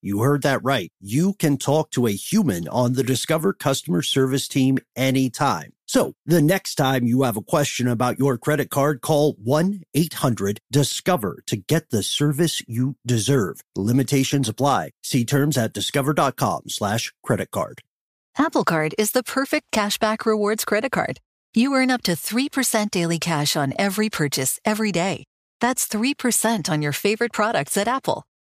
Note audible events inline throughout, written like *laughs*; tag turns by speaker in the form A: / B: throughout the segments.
A: you heard that right. You can talk to a human on the Discover customer service team anytime. So the next time you have a question about your credit card, call 1-800-DISCOVER to get the service you deserve. Limitations apply. See terms at discover.com slash credit card.
B: Apple Card is the perfect cashback rewards credit card. You earn up to 3% daily cash on every purchase every day. That's 3% on your favorite products at Apple,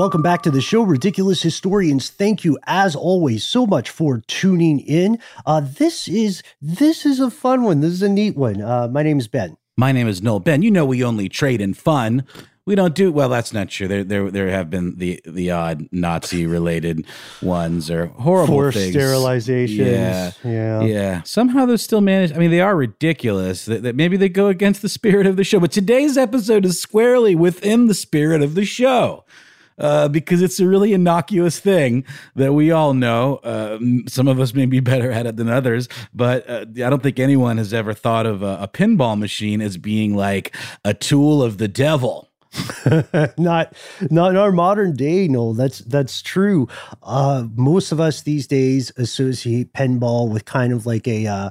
A: Welcome back to the show, Ridiculous Historians. Thank you, as always, so much for tuning in. Uh, this is this is a fun one. This is a neat one. Uh, my name is Ben.
C: My name is Noel. Ben, you know we only trade in fun. We don't do well. That's not true. There, there, there have been the the odd Nazi related ones or horrible
A: Forced
C: things.
A: sterilizations.
C: Yeah,
A: Yeah.
C: yeah. Somehow they're still managed. I mean, they are ridiculous. That, that maybe they go against the spirit of the show. But today's episode is squarely within the spirit of the show. Uh, because it's a really innocuous thing that we all know. Uh, some of us may be *laughs* better at it than others, but uh, I don't think anyone has ever thought of a, a pinball machine as being like a tool of the devil. *laughs*
A: not not in our modern day no that's that's true. Uh most of us these days associate pinball with kind of like a uh,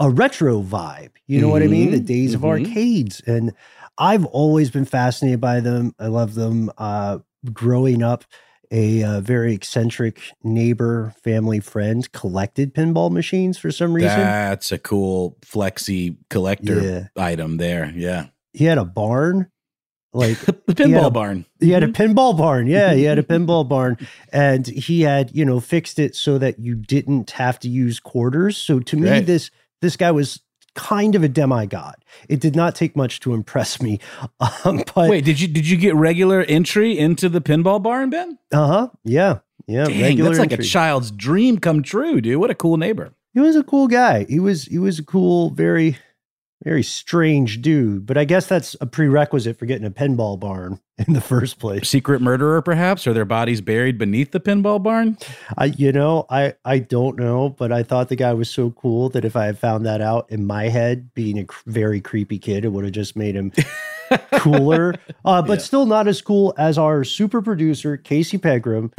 A: a retro vibe. You know what i mean? The days of
C: Mhm.
A: arcades. And i've always been fascinated by them. I love them. Uh growing up a uh, very eccentric neighbor family friend collected pinball machines for some reason
C: That's a cool flexi collector
A: Yeah.
C: item there. Yeah.
A: he had a barn like *laughs*
C: the pinball
A: a-
C: barn.
A: He had a pinball barn. Yeah, he had a *laughs* pinball barn. And he had, you know, fixed it so that you didn't have to use quarters. So to me,
C: Right.
A: this this guy was kind of a demigod. It did not take much to impress me. *laughs* Um, but
C: Wait, did you did you get regular entry into the pinball bar barn, Ben?
A: uh-huh. Yeah. Yeah.
C: Dang,
A: regular
C: that's like
A: entry.
C: a child's dream come true, dude. What a cool neighbor.
A: he was a cool guy. He was he was a cool, very, very strange dude. But I guess that's a prerequisite for getting a pinball barn *laughs* in the first place.
C: Secret murderer, perhaps, or their bodies buried beneath the pinball barn?
A: I, you know, I, I don't know, but I thought the guy was so cool that if I had found that out in my head, being a cr- very creepy kid, it would have just made him *laughs* cooler. Uh, but
C: Yeah.
A: still not as cool as our super producer Casey Pegram,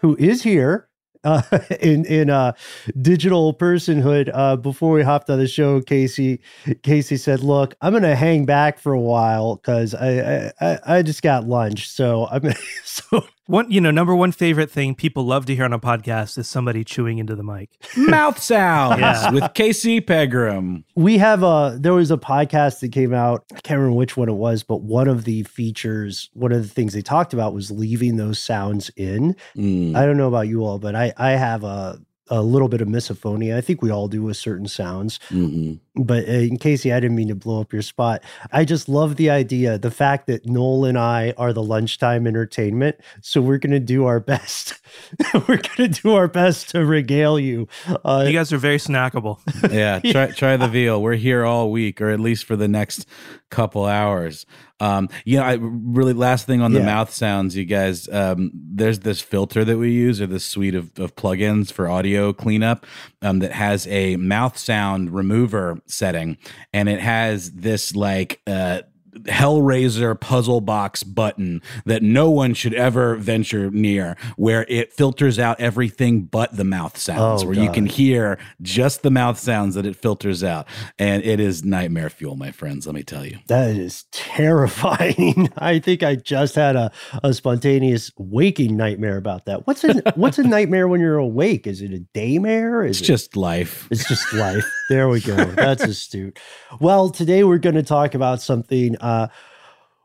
A: who is here uh, *laughs* in in uh, digital personhood. Uh, before we hopped on the show, Casey Casey said, "Look, I'm to hang back for a while because I I I just got lunch, so I'm *laughs* so
D: One, you know, number one favorite thing people love to hear on a podcast is somebody chewing into the mic. *laughs*
C: Mouth sounds
D: Yeah.
C: with Casey Pegram.
A: We have a there was a podcast that came out. I can't remember which one it was, but one of the features, one of the things they talked about was leaving those sounds in.
C: Mm.
A: I don't know about you all, but I I have a a little bit of misophonia. I think we all do with certain sounds.
C: Mhm.
A: But uh, in Casey, I didn't mean to blow up your spot. I just love the idea, the fact that Noel and I are the lunchtime entertainment. So we're going to do our best. *laughs* we're going to do our best to regale you. Uh,
D: You guys are very snackable. *laughs*
C: yeah, try try the veal. We're here all week, or at least for the next couple hours. Um, you know, I really last thing on the
A: Yeah.
C: mouth sounds, you guys. Um, there's this filter that we use, or this suite of, of plugins for audio cleanup, um, that has a mouth sound remover setting, and it has this like uh Hellraiser puzzle box button that no one should ever venture near, where it filters out everything but the mouth sounds,
A: Oh,
C: where you can hear just the mouth sounds that it filters out. And it is nightmare fuel, my friends, let me tell you.
A: That is terrifying. *laughs* I think I just had a, a spontaneous waking nightmare about that. What's a what's a *laughs* nightmare when you're awake? Is it a daymare? Is
C: It's
A: it,
C: just life.
A: it's just life. *laughs* There we go. That's astute. Well, today we're going to talk about something uh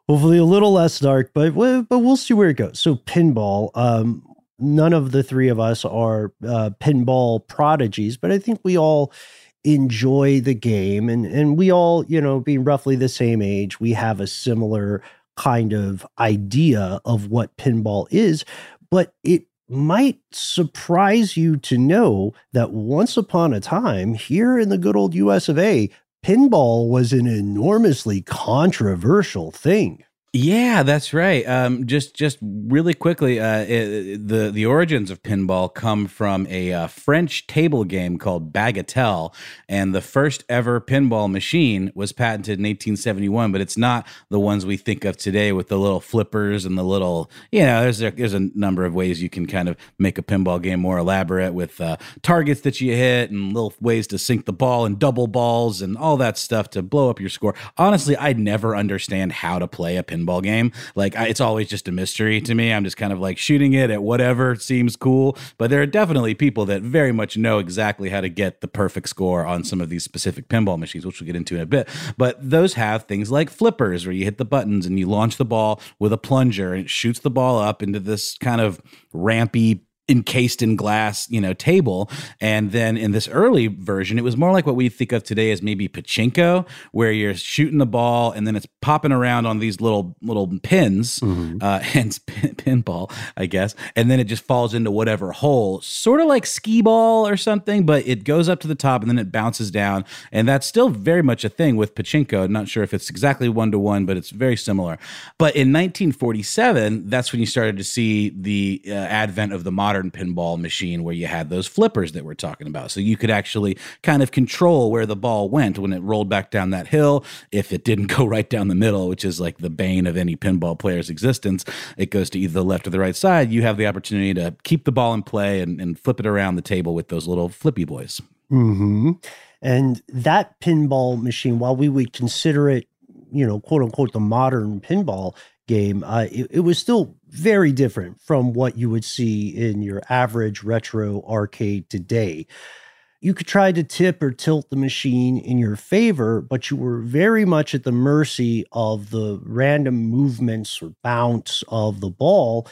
A: hopefully a little less dark, but but we'll see where it goes. So pinball, um none of the three of us are uh, pinball prodigies, but I think we all enjoy the game and and we all, you know, being roughly the same age, we have a similar kind of idea of what pinball is, but it might surprise you to know that once upon a time here in the good old US of A, pinball was an enormously controversial thing.
C: Yeah, that's right. Um, just just really quickly, uh, it, the the origins of pinball come from a uh, French table game called Bagatelle, and the first ever pinball machine was patented in 1871. But it's not the ones we think of today with the little flippers and the little, you know, there's a, there's a number of ways you can kind of make a pinball game more elaborate with uh, targets that you hit and little ways to sink the ball and double balls and all that stuff to blow up your score. Honestly, I never understand how to play a pinball game. Like I, it's always just a mystery to me. I'm just kind of like shooting it at whatever seems cool. But there are definitely people that very much know exactly how to get the perfect score on some of these specific pinball machines, which we'll get into in a bit. But those have things like flippers where you hit the buttons and you launch the ball with a plunger and it shoots the ball up into this kind of rampy encased in glass, you know, table. And then in this early version, it was more like what we think of today as maybe pachinko, where you're shooting the ball and then it's popping around on these little little pins, uh, *laughs* hence pin, pinball, I guess. And then it just falls into whatever hole, sort of like skee ball or something, but it goes up to the top and then it bounces down. And that's still very much a thing with pachinko. Not sure if it's exactly one to one, but it's very similar. But in 1947, that's when you started to see the uh, advent of the modern pinball machine where you had those flippers that we're talking about. So you could actually kind of control where the ball went when it rolled back down that hill. If it didn't go *laughs* right down the middle, which is like the bane of any pinball player's existence, it goes to either the left or the right side. You have the opportunity to keep the ball in play and, and flip it around the table with those little flippy boys.
A: Mm-hmm. And that pinball machine, while we would consider it, you know, quote unquote, the modern pinball game, uh, it, it was still very different from what you would see in your average retro arcade today. You could try to tip or tilt the machine in your favor, but you were very much at the mercy of the random movements or bounce of the ball.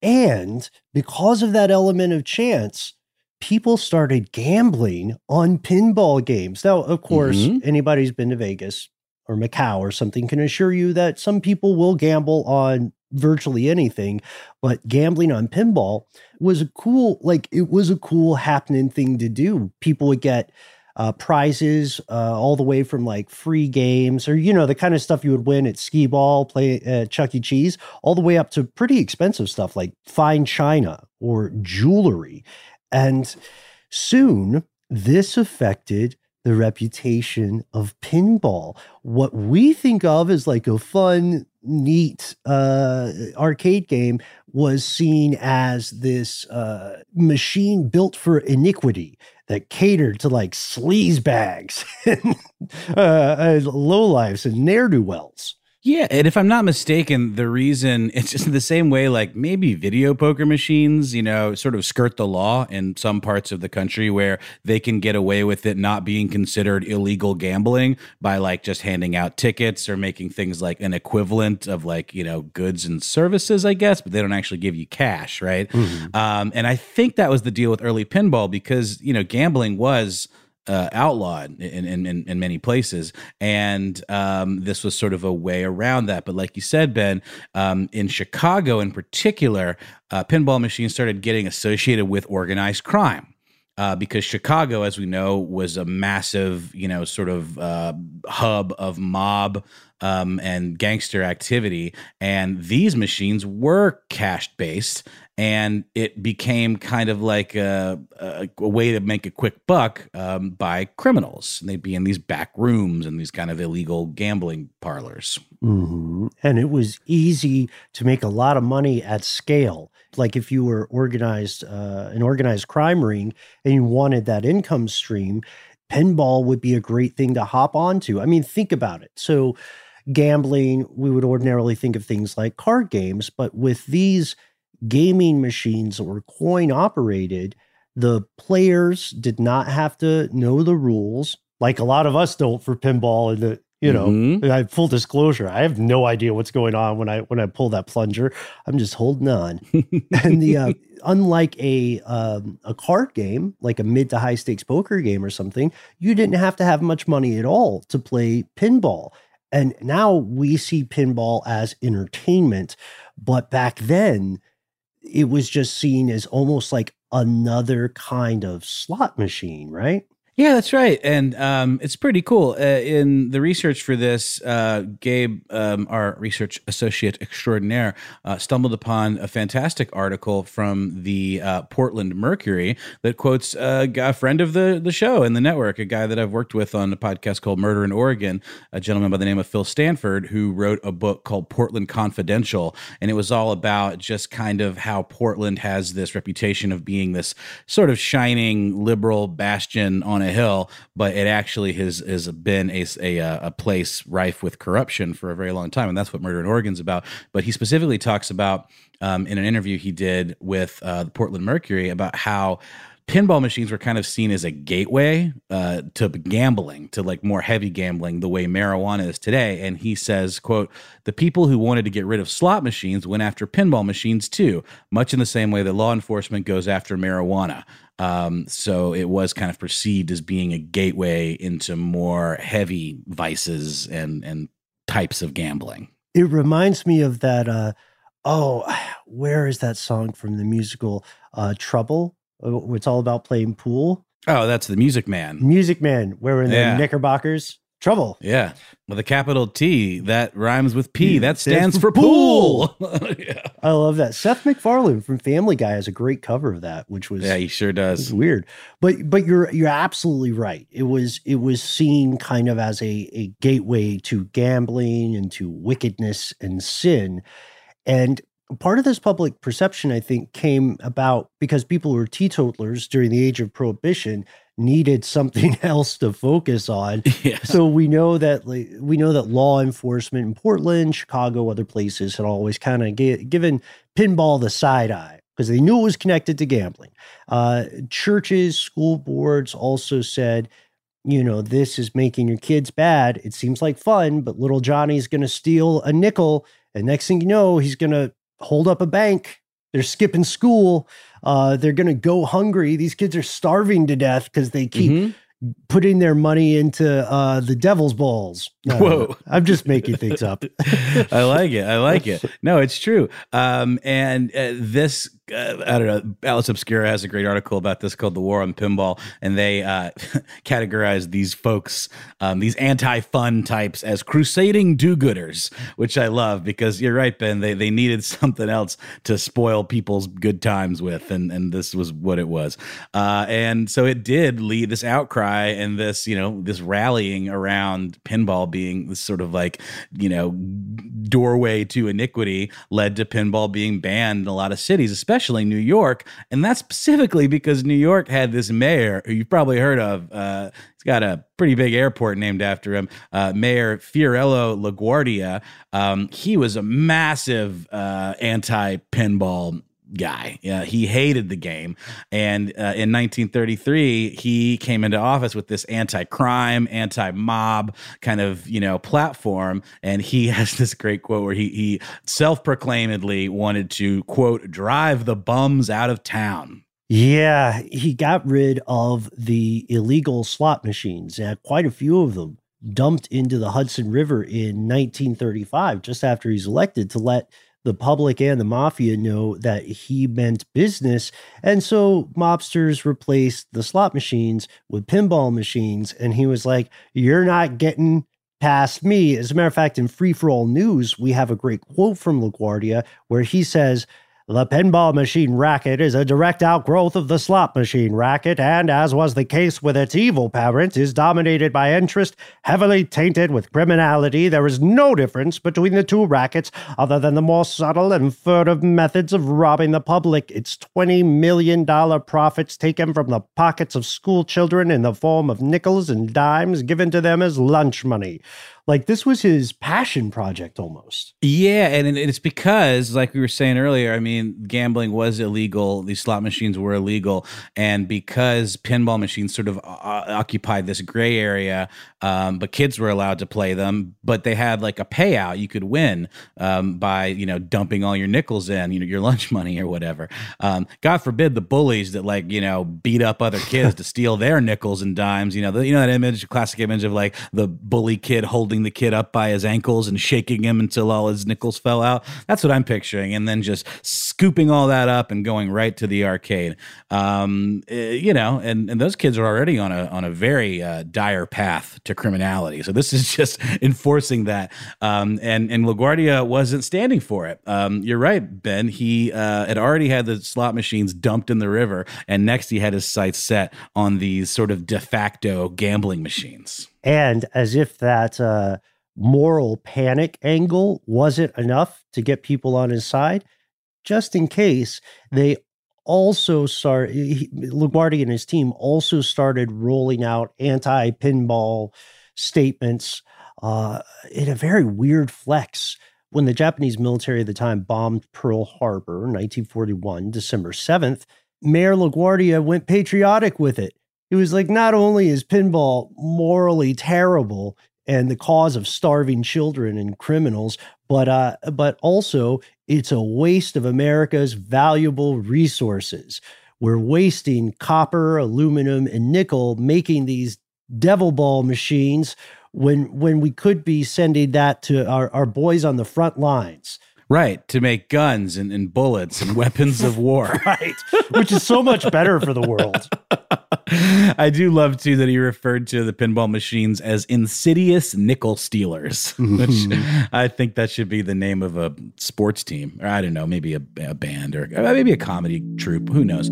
A: And because of that element of chance, people started gambling on pinball games. Now, of course,
C: Mhm.
A: anybody who's been to Vegas or Macau or something can assure you that some people will gamble on virtually anything, but gambling on pinball was a cool, like it was a cool happening thing to do. People would get uh, prizes uh, all the way from like free games or you know the kind of stuff you would win at skee ball play at chuck e cheese all the way up to pretty expensive stuff like fine china or jewelry and soon this affected the reputation of pinball. What we think of as like a fun, neat uh, arcade game was seen as this uh, machine built for iniquity that catered to like sleaze bags *laughs* and uh, and ne'er do wells.
C: Yeah, and if I'm not mistaken, the reason *laughs* it's just the same way, like maybe video poker machines, you know, sort of skirt the law in some parts of the country where they can get away with it not being considered illegal gambling by like just handing out tickets or making things like an equivalent of like, you know, goods and services, I guess, but they don't actually give you cash, right? Mm-hmm. Um, and I think that was the deal with early pinball because, you know, gambling was uh, outlawed in, in, in, in, many places. And um, this was sort of a way around that. But like you said, Ben, um, in Chicago in particular, uh, pinball machines started getting associated with organized crime. Uh, because Chicago, as we know, was a massive, you know, sort of uh, hub of mob um, and gangster activity. And these machines were cash based and it became kind of like a, a, a way to make a quick buck um, by criminals. And they'd be in these back rooms and these kind of illegal gambling parlors.
A: Mm-hmm. And it was easy to make a lot of money at scale. Like if you were organized, uh, an organized crime ring, and you wanted that income stream, pinball would be a great thing to hop onto. I mean, think about it. So, gambling, we would ordinarily think of things like card games, but with these gaming machines that were coin operated, the players did not have to know the rules like a lot of us don't for pinball and the you know mm-hmm. I full disclosure I have no idea what's going on when I when I pull that plunger. I'm just holding on. *laughs* And the uh, unlike a um, a card game like a mid to high stakes poker game or something you didn't have to have much money at all to play pinball. And now we see pinball as entertainment but back then it was just seen as almost like another kind of slot machine, right?
C: Yeah, that's right, and um, it's pretty cool. Uh, in the research for this, uh, Gabe, um, our research associate extraordinaire, uh, stumbled upon a fantastic article from the uh, Portland Mercury that quotes uh, a friend of the the show and the network, a guy that I've worked with on a podcast called Murder in Oregon, a gentleman by the name of Phil Stanford, who wrote a book called Portland Confidential, and it was all about just kind of how Portland has this reputation of being this sort of shining liberal bastion on a a hill, but it actually has has been a, a a place rife with corruption for a very long time, and that's what Murder in Oregon's about. But he specifically talks about um, in an interview he did with uh, the Portland Mercury about how pinball machines were kind of seen as a gateway uh, to gambling to like more heavy gambling the way marijuana is today and he says quote the people who wanted to get rid of slot machines went after pinball machines too much in the same way that law enforcement goes after marijuana um, so it was kind of perceived as being a gateway into more heavy vices and and types of gambling.
A: It reminds me of that. Uh, oh, where is that song from the musical uh, Trouble? Uh, it's all about playing pool.
C: Oh, that's the Music Man.
A: Music Man, wearing yeah. the Knickerbockers. Trouble.
C: Yeah. With a capital T that rhymes with P. That stands, for pool.
A: pool. *laughs* yeah. I love that. Seth MacFarlane from Family Guy has a great cover of that, which was
C: Yeah, he sure does.
A: Weird. But but you're you're absolutely right. It was it was seen kind of as a, a gateway to gambling and to wickedness and sin. And part of this public perception, I think, came about because people who were teetotalers during the age of prohibition needed something *laughs* else to focus on. *laughs* Yeah. So we know that like, we know that law enforcement in Portland, Chicago, other places had always kind of given pinball the side eye because they knew it was connected to gambling. Uh, churches, school boards also said, you know, this is making your kids bad. It seems like fun, but little Johnny's going to steal a nickel, and next thing you know, he's going to hold up a bank. They're skipping school uh, they're going to go hungry. These kids are starving to death because they keep mm-hmm. putting their money into uh, the devil's balls. Whoa. I'm just making things up. *laughs*
C: I like it. I like it. *laughs* No, it's true. Um, and uh, this uh, I don't know. Atlas Obscura has a great article about this called "The War on Pinball," and they uh, *laughs* categorize these folks, um, these anti-fun types, as crusading do-gooders, which I love because you're right, Ben. They they needed *laughs* something else to spoil people's good times with, and and this was what it was. Uh, and so it did lead this outcry and this you know this rallying around pinball being this sort of like you know doorway to iniquity led to pinball being banned in a lot of cities, especially especially New York. And that's specifically because New York had this mayor who you've probably heard of. Uh, he's got a pretty big airport named after him, uh, Mayor Fiorello LaGuardia. Um, he was a massive uh, anti pinball guy. Yeah, he hated the game, and uh, in 1933, he came into office with this anti-crime, anti-mob kind of you know platform, and he *laughs* has this great quote where he he self-proclaimedly wanted to quote drive the bums out of town.
A: Yeah, he got rid of the illegal slot machines, uh, quite a few of them dumped into the Hudson River in 1935, just after he's elected, to let the public and the mafia know that he meant business. And so mobsters replaced the slot machines with pinball machines. And he was like, You're not getting past me. As a matter of fact, in Free for All News, we have a great quote from LaGuardia where he says, the pinball machine racket is a direct outgrowth of the slot machine racket, and as was the case with its evil parent, is dominated by interest heavily tainted with criminality. There is no difference between the two rackets other than the more subtle and furtive methods of robbing the public. Its $20 million profits taken from the pockets of school children in the form of nickels and dimes given to them as lunch money. Like this was his passion project almost.
C: Yeah, and it's because, like we were saying earlier, I mean, gambling was illegal. These slot machines were illegal, and because pinball machines sort of uh, occupied this gray area, um, but kids were allowed to play them. But they had like a payout you could win um, by you know dumping all your nickels in, you know, your *laughs* lunch money or whatever. Um, God forbid the bullies that like you know beat up other kids to steal their nickels and dimes. You know, the, you know that image, classic image of like the bully kid holding holding the kid up by his ankles and shaking him until all his nickels fell out. That's what I'm picturing. And then just scooping all that up and going right to the arcade. Um, eh, you know, and, and those kids are already on a on a very uh, dire path to criminality. So this *laughs* is just enforcing that. Um, and and LaGuardia wasn't standing for it. Um, you're right, Ben. He uh, had already had the slot machines dumped in the river, and next he had his sights set on these sort of de facto gambling machines.
A: And as if that uh, moral panic angle wasn't enough to get people on his side, just in case, they also start, LaGuardia and his team also started rolling out anti pinball statements uh, in a very weird flex. When the Japanese military at the time bombed Pearl Harbor, 1941, December 7th, Mayor LaGuardia went patriotic with it. It was like not only is pinball morally terrible and the cause of starving children and criminals, but uh, but also it's a waste of America's valuable resources. We're wasting copper, aluminum, and nickel making these devil ball machines when when we could be sending that to our, our boys on the front lines.
C: Right, to make guns and, and bullets and *laughs* weapons of war. *laughs*
A: right, which is so much better for the world. *laughs*
C: I do love too that he referred to the pinball machines as insidious nickel stealers, which. I think that should be the name of a sports team, or I don't know, maybe a, a band or uh, maybe a comedy troupe. Who knows?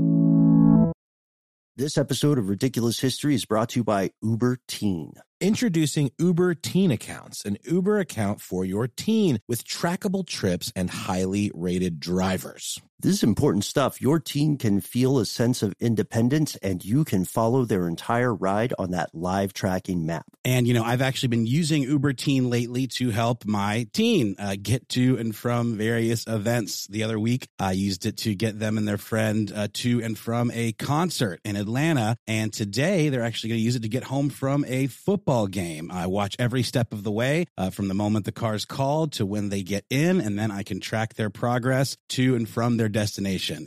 A: This episode of Ridiculous History is brought to you by Uber Teen.
E: Introducing Uber Teen Accounts, an Uber account for your teen with trackable trips and highly rated drivers.
A: This is important stuff. Your teen can feel a sense of independence and you can follow their entire ride on that live tracking map.
E: And, you know, I've actually been using Uber Teen lately to help my teen uh, get to and from various events. The other week, I used it to get them and their friend uh, to and from a concert in Atlanta. And today, they're actually going to use it to get home from a football game. I watch every step of the way uh, from the moment the car's called to when they get in, and then I can track their progress to and from their their destination.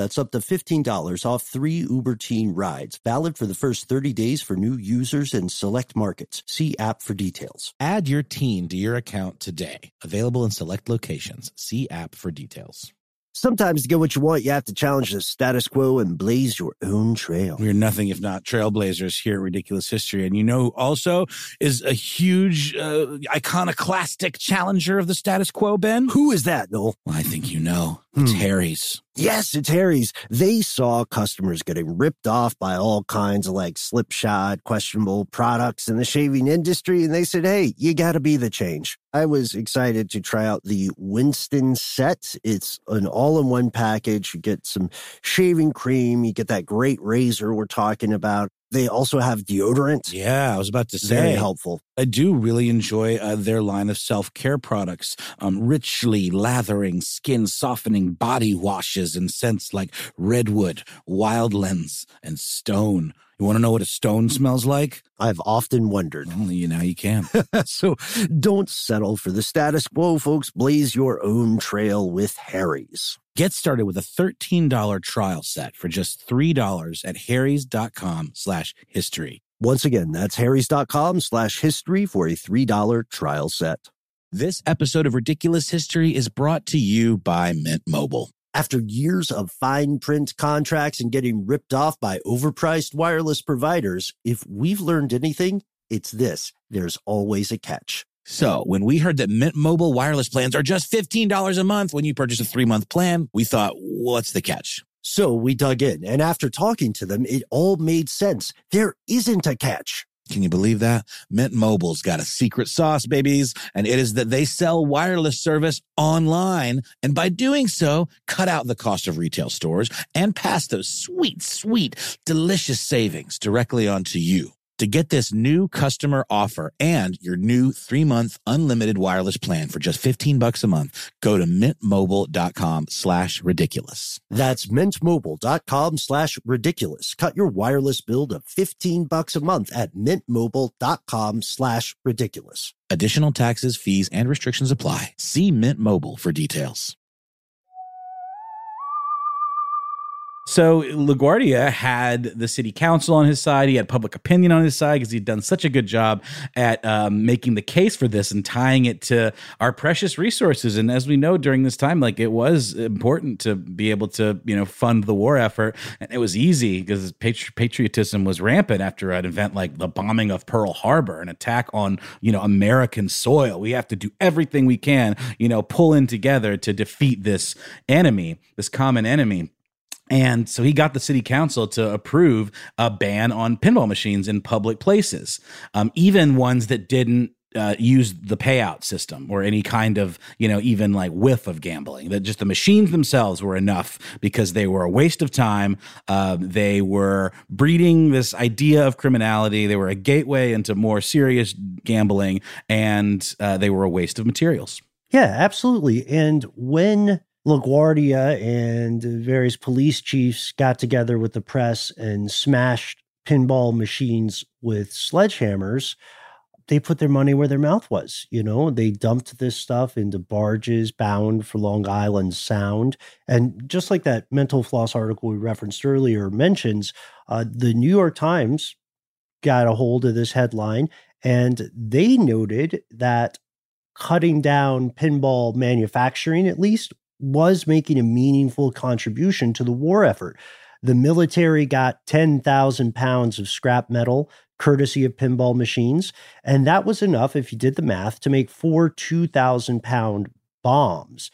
A: that's up to $15 off three Uber Teen rides, valid for the first 30 days for new users in select markets. See app for details.
E: Add your teen to your account today. Available in select locations. See app for details.
A: Sometimes to get what you want, you have to challenge the status quo and blaze your own trail.
E: We're nothing if not trailblazers here at Ridiculous History. And you know, also is a huge, uh, iconoclastic challenger of the status quo, Ben?
A: Who is that, Noel?
E: Well, I think you know. It's
A: Hmm.
E: Harry's.
A: Yes, it's Harry's. They saw customers getting ripped off by all kinds of like slipshod, questionable products in the shaving industry, and they said, hey, you got to be the change. I was excited to try out the Winston set. It's an all in one package. You get some shaving cream, you get that great razor we're talking about. They also have deodorant.
E: Yeah, I was about to say.
A: Very helpful.
E: I do really enjoy uh, their line of self care products, um, richly lathering, skin softening body washes and scents like redwood, wildlands, and stone. You want to know what a stone smells like?
A: I've often wondered.
E: Well, you now you can. *laughs*
A: so don't settle for the status quo, folks. Blaze your own trail with Harry's.
E: Get started with a $13 trial set for just $3 at harrys.com slash history.
A: Once again, that's harrys.com slash history for a $3 trial set.
E: This episode of Ridiculous History is brought to you by Mint Mobile.
A: After years of fine print contracts and getting ripped off by overpriced wireless providers, if we've learned anything, it's this. There's always a catch.
E: So when we heard that Mint Mobile wireless plans are just $15 a month when you purchase a three month plan, we thought, what's the catch?
A: So we dug in, and after talking to them, it all made sense. There isn't a catch.
E: Can you believe that? Mint Mobile's got a secret sauce, babies, and it is that they sell wireless service online. And by doing so, cut out the cost of retail stores and pass those sweet, sweet, delicious savings directly onto you. To get this new customer offer and your new three month unlimited wireless plan for just 15 bucks a month, go to mintmobile.com slash ridiculous.
A: That's mintmobile.com slash ridiculous. Cut your wireless bill to 15 bucks a month at mintmobile.com slash ridiculous.
E: Additional taxes, fees, and restrictions apply. See Mint Mobile for details.
C: So LaGuardia had the city council on his side. He had public opinion on his side because he'd done such a good job at um, making the case for this and tying it to our precious resources. And as we know, during this time, like it was important to be able to, you know, fund the war effort. And it was easy because patri- patriotism was rampant after an event like the bombing of Pearl Harbor, an attack on, you know, American soil. We have to do everything we can, you know, pull in together to defeat this enemy, this common enemy. And so he got the city council to approve a ban on pinball machines in public places, um, even ones that didn't uh, use the payout system or any kind of, you know, even like whiff of gambling. That just the machines themselves were enough because they were a waste of time. Uh, they were breeding this idea of criminality. They were a gateway into more serious gambling, and uh, they were a waste of materials.
A: Yeah, absolutely. And when LaGuardia and various police chiefs got together with the press and smashed pinball machines with sledgehammers, they put their money where their mouth was. You know, they dumped this stuff into barges bound for Long Island Sound. And just like that mental floss article we referenced earlier mentions, uh, the New York Times got a hold of this headline and they noted that cutting down pinball manufacturing, at least, was making a meaningful contribution to the war effort. The military got 10,000 pounds of scrap metal courtesy of pinball machines. And that was enough, if you did the math, to make four 2,000 pound bombs.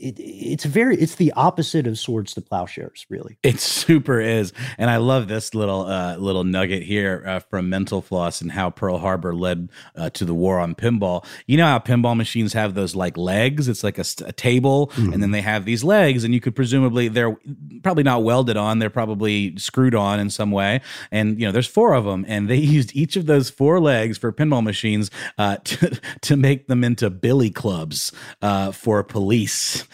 A: It, it's very, it's the opposite of swords to plowshares, really.
C: It super is, and I love this little uh, little nugget here uh, from Mental Floss and how Pearl Harbor led uh, to the war on pinball. You know how pinball machines have those like legs? It's like a, a table,
A: Mhm.
C: and then they have these legs, and you could presumably they're probably not welded on; they're probably screwed on in some way. And you know, there's four of them, and they *laughs* used each of those four legs for pinball machines uh, *laughs* to to make them into billy clubs uh, for police.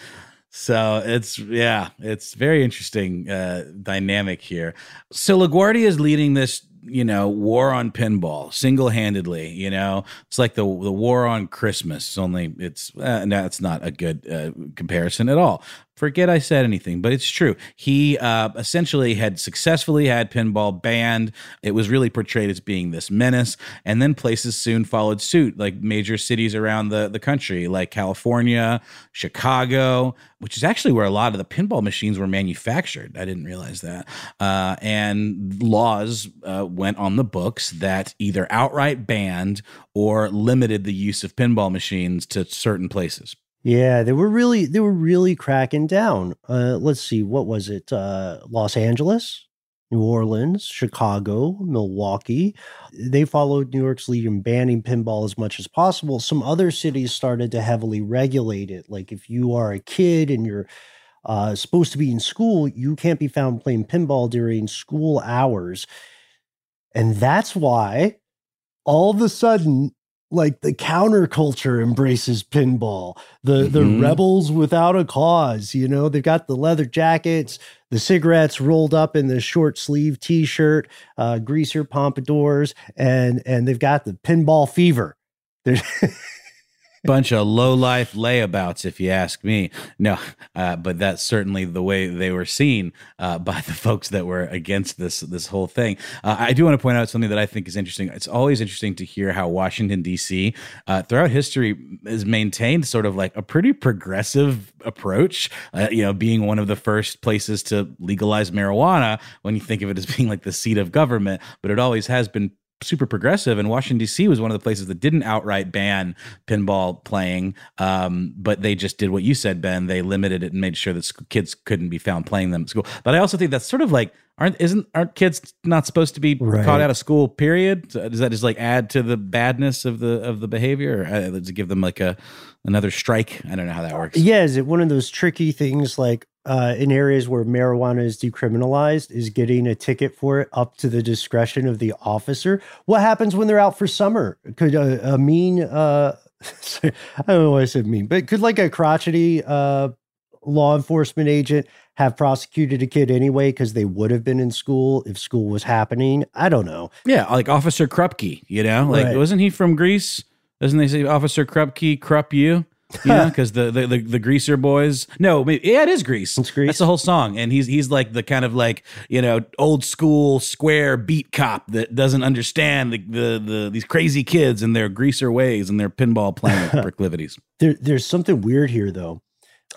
C: So it's yeah, it's very interesting uh, dynamic here. So LaGuardia is leading this you know, war on pinball single handedly. You know, it's like the the war on Christmas. Only it's uh, no, it's not a good uh, comparison at all. Forget I said anything, but it's true. He uh, essentially had successfully had pinball banned. It was really portrayed as being this menace, and then places soon followed suit, like major cities around the the country, like California, Chicago, which is actually where a lot of the pinball machines were manufactured. I didn't realize that. Uh, and laws uh, went on the books that either outright banned or limited the use of pinball machines to certain places.
A: Yeah, they were really they were really cracking down. Uh, let's see, what was it? Uh, Los Angeles, New Orleans, Chicago, Milwaukee. They followed New York's lead in banning pinball as much as possible. Some other cities started to heavily regulate it. Like if you are a kid and you're uh, supposed to be in school, you can't be found playing pinball during school hours. And that's why all of a sudden like the counterculture embraces pinball. The mm-hmm. the rebels without a cause you know? They've got the leather jackets the cigarettes rolled up in the short sleeve t-shirt uh, greaser pompadours and and they've got the pinball fever *laughs*
C: bunch of low life layabouts, if you ask me. No, uh, but that's certainly the way they were seen uh, by the folks that were against this this whole thing. Uh, I do want to point out something that I think is interesting. It's always interesting to hear how Washington D.C. Uh, throughout history has maintained sort of like a pretty progressive approach. Uh, you know, being one of the first places to legalize marijuana when you think of it as being like the seat of government, but it always has been super progressive and washington d.c was one of the places that didn't outright ban pinball playing um, but they just did what you said ben. They limited it and made sure that kids couldn't be found playing them at school. But i also think that's sort of like aren't isn't aren't kids not supposed to be right. caught out of school period? Does that just like add to the badness of the of the behavior or uh, does it give them like a another strike? I don't know how that works.
A: Yeah is it one of those tricky things like uh, in areas where marijuana is decriminalized is getting a ticket for it up to the discretion of the officer. What happens when they're out for summer? Could a, a mean, uh, *laughs* I don't know why I said mean, but could like a crotchety uh, law enforcement agent have prosecuted a kid anyway because they would have been in school if school was happening? I don't know.
C: Yeah, like Officer Krupke, you know, like right. wasn't he from Grease? Doesn't they say Officer Krupke, Krupp you? Know, because the, the, the the greaser boys. No, maybe, yeah, it is Grease.
A: It's Grease.
C: That's the whole song, and he's he's like the kind of like you know old school square beat cop that doesn't understand the the, the these crazy kids and their greaser ways and their pinball playing *laughs* proclivities.
A: There, there's something weird here, though.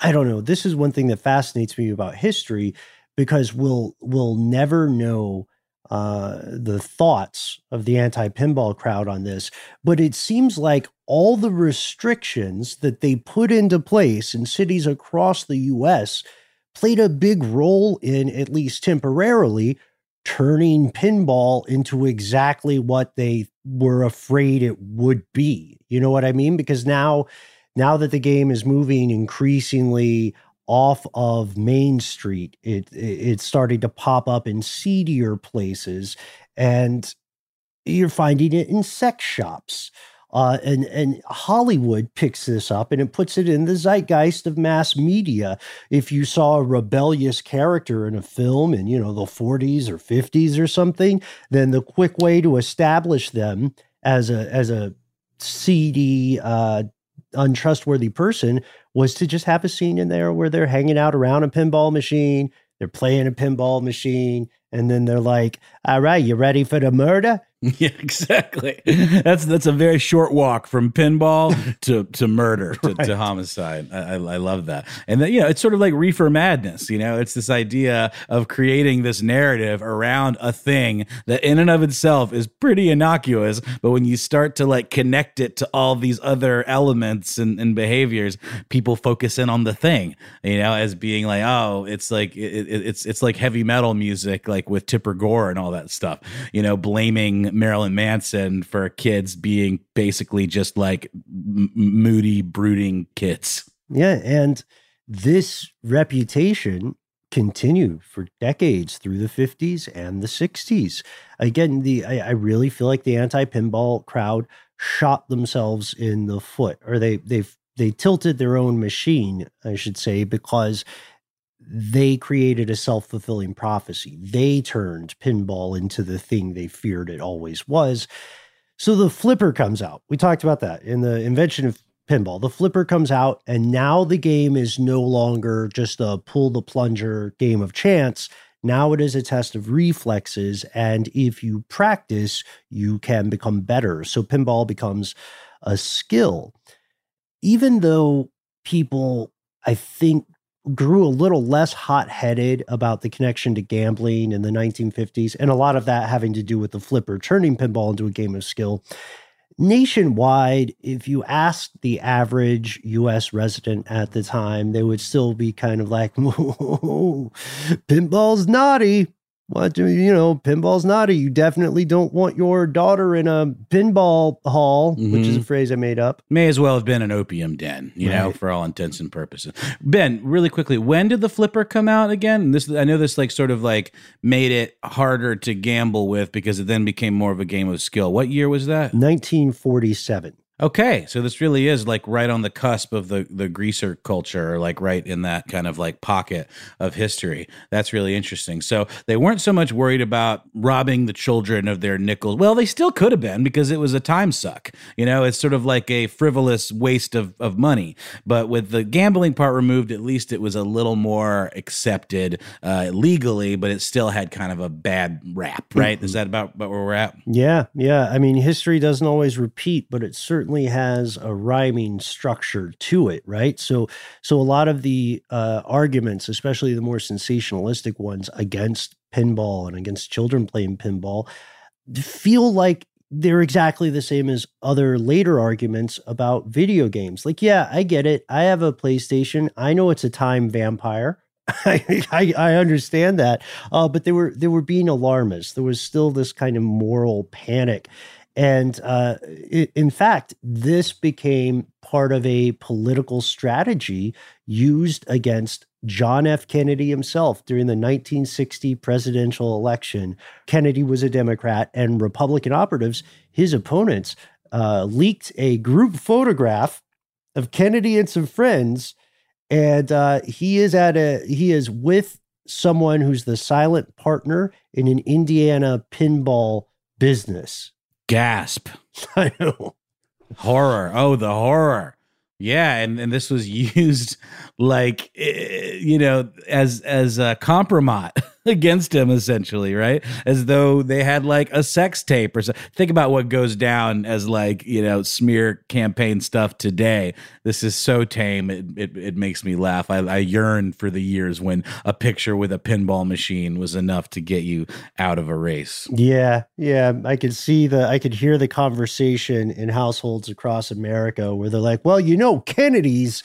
A: I don't know. This is one thing that fascinates me about history because we'll we'll never know uh, the thoughts of the anti pinball crowd on this, but it seems like all the restrictions that they put into place in cities across the US played a big role in, at least temporarily, turning pinball into exactly what they were afraid it would be. You know what I mean? Because now, now that the game is moving increasingly off of Main Street. It, it started to pop up in seedier places, and you're finding it in sex shops. Uh, and and Hollywood picks this up and it puts it in the zeitgeist of mass media. If you saw a rebellious character in a film in you know the 40s or 50s or something, then the quick way to establish them as a as a seedy, uh, untrustworthy person was to just have a scene in there where they're hanging out around a pinball machine, they're playing a pinball machine, and then they're like, "All right, you ready for the murder?" *laughs*
C: Yeah, exactly. *laughs* That's that's a very short walk from pinball *laughs* to to murder to, right. to homicide. I, I, love that, and then, you know it's sort of like reefer madness. You know, it's this idea of creating this narrative around a thing that in and of itself is pretty innocuous, but when you start to like connect it to all these other elements and, and behaviors, people focus in on the thing. You know, as being like, oh, it's like it, it, it's it's like heavy metal music, like with Tipper Gore and all that stuff. You know, blaming Marilyn Manson for kids being basically just like m- moody, brooding kids.
A: Yeah. And this reputation continued for decades through the 50s and the 60s. Again, the I, I really feel like the anti-pinball crowd shot themselves in the foot, or they they've they tilted their own machine, I should say, because they created a self fulfilling prophecy. They turned pinball into the thing they feared it always was. So the flipper comes out. We talked about that in the invention of pinball. The flipper comes out, and now the game is no longer just a pull the plunger game of chance. Now it is a test of reflexes. And if you practice, you can become better. So pinball becomes a skill. Even though people, I think, grew a little less hot headed about the connection to gambling in the 1950s, and a lot of that having to do with the flipper turning pinball into a game of skill. Nationwide, if you asked the average US resident at the time, they would still be kind of like, *laughs* pinball's naughty what do you know pinball's naughty you definitely don't want your daughter in a pinball hall mm-hmm. which is a mm-hmm. phrase i made up
C: may as well have been an opium den you right. know for all intents and purposes ben really quickly when did the flipper come out again this i know this like sort of like made it harder to gamble with because it then became more of a game of skill what year was that
A: 1947
C: Okay, so this really is like right on the cusp of the the greaser culture, like right in that kind of like pocket of history. That's really interesting. So they weren't so much worried about robbing the children of their nickels. Well, they still could have been because it was a time suck. You know, it's sort of like a frivolous waste of of money. But with the gambling part removed, at least it was a little more accepted uh, legally, but it still had kind of a bad rap, right? Mm-hmm. Is that about, about where we're at?
A: Yeah, yeah. I mean, history doesn't always repeat, but it certainly certainly has a rhyming structure to it, right? So, so a lot of the uh, arguments, especially the more sensationalistic ones against pinball and against children playing pinball, feel like they're exactly the same as other later arguments about video games. Like, yeah, I get it. I have a PlayStation. I know it's a time vampire. *laughs* I, I, understand that, uh, but they were they were being alarmist. There was still this kind of moral panic and uh, in fact, this became part of a political strategy used against John F. Kennedy himself during the 1960 presidential election. Kennedy was a Democrat, and Republican operatives, his opponents, uh, leaked a group photograph of Kennedy and some friends. And uh, he is at a he is with someone who's the silent partner in an Indiana pinball business.
C: Gasp. *laughs*
A: I know.
C: Horror. Oh, the horror. Yeah, and, and this was *laughs* used like eh, you know as as a compromise *laughs* against him essentially, right? As though they had like a sex tape or something. Think about what goes down as like, you know, smear campaign stuff today. This is so tame. It it, it makes me laugh. I, I yearn for the years when a picture with a pinball machine was enough to get you out of a race.
A: Yeah, yeah. I could see the I could hear the conversation in households across America where they're like, well, you know, Kennedy's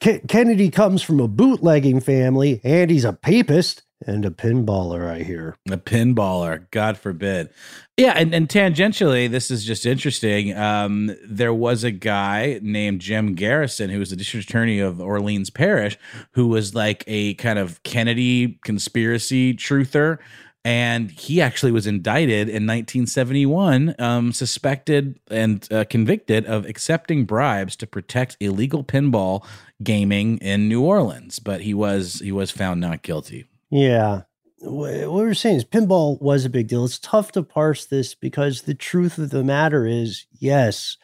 A: Kennedy comes from a bootlegging family and he's a papist and a pinballer, I hear.
C: A pinballer, God forbid. Yeah, and, and tangentially, this is just interesting. Um, there was a guy named Jim Garrison, who was the district attorney of Orleans Parish, who was like a kind of Kennedy conspiracy truther. And he actually was indicted in 1971, um, suspected and uh, convicted of accepting bribes to protect illegal pinball gaming in New Orleans. But he was he was found not guilty.
A: Yeah. What we are saying is pinball was a big deal. It's tough to parse this because the truth of the matter is yes,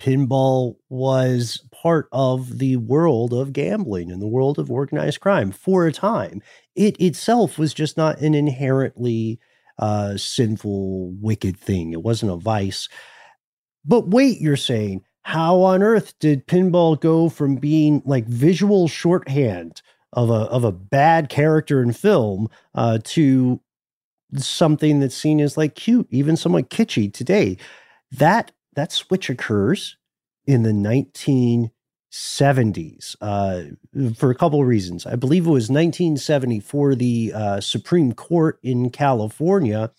A: pinball was part of the world of gambling and the world of organized crime for a time. It itself was just not an inherently uh, sinful, wicked thing. It wasn't a vice. But wait, you're saying, how on earth did pinball go from being like visual shorthand of a of a bad character in film uh, to something that's seen as like cute, even somewhat kitschy today. That that switch occurs in the 1970s uh, for a couple of reasons. I believe it was 1974. The uh, Supreme Court in California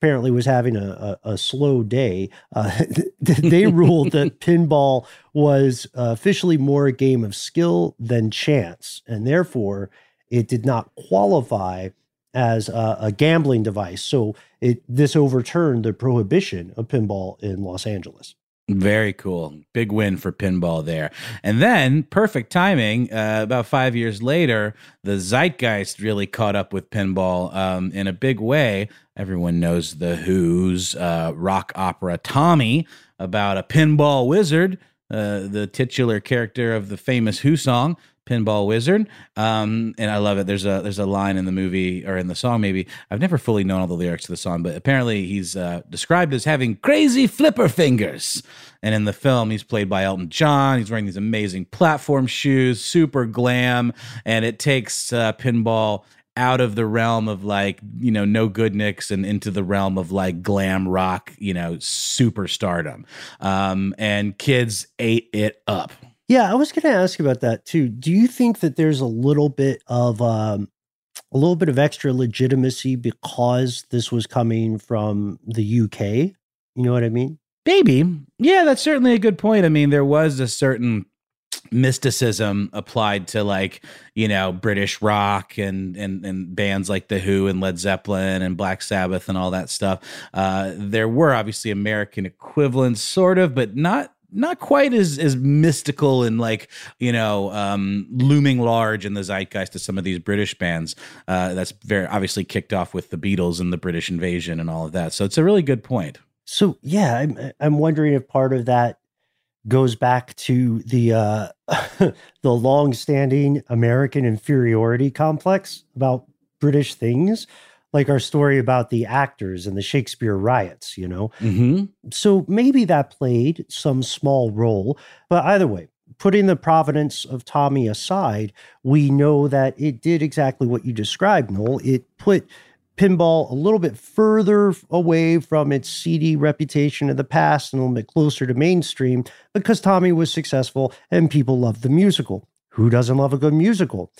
A: apparently was having a, a, a slow day, uh, *laughs* they *laughs* ruled that pinball was uh, officially more a game of skill than chance, and therefore it did not qualify as a, a gambling device. So it this overturned the prohibition of pinball in Los Angeles.
C: Very cool. Big win for pinball there. And then, perfect timing, uh, about five years later, the zeitgeist really caught up with pinball um, in a big way. Everyone knows The Who's uh, rock opera Tommy about a pinball wizard, uh, the titular character of the famous Who song. Pinball Wizard, um, and I love it. There's a there's a line in the movie or in the song maybe I've never fully known all the lyrics to the song, but apparently he's uh, described as having crazy flipper fingers. And in the film, he's played by Elton John. He's wearing these amazing platform shoes, super glam, and it takes uh, pinball out of the realm of like you know no good nicks and into the realm of like glam rock you know superstardom um and kids ate it up
A: Yeah, I was going to ask about that too. Do you think that there's a little bit of um, a little bit of extra legitimacy because this was coming from the UK? You know what I mean?
C: Maybe. Yeah, that's certainly a good point. I mean, there was a certain mysticism applied to like, you know, British rock and and and bands like The Who and Led Zeppelin and Black Sabbath and all that stuff. Uh there were obviously American equivalents sort of, but not not quite as as mystical and like you know um, looming large in the zeitgeist of some of these British bands. Uh, that's very obviously kicked off with the Beatles and the British invasion and all of that. So it's a really good point.
A: So yeah, I'm I'm wondering if part of that goes back to the uh, *laughs* the long-standing American inferiority complex about British things, like our story about the actors and the Shakespeare riots. You know,
C: Mm-hmm.
A: so maybe that played some small role. But either way, putting the providence of Tommy aside, we know that it did exactly what you described, Noel. It put pinball a little bit further away from its seedy reputation of the past and a little bit closer to mainstream because Tommy was successful and people loved the musical. Who doesn't love a good musical?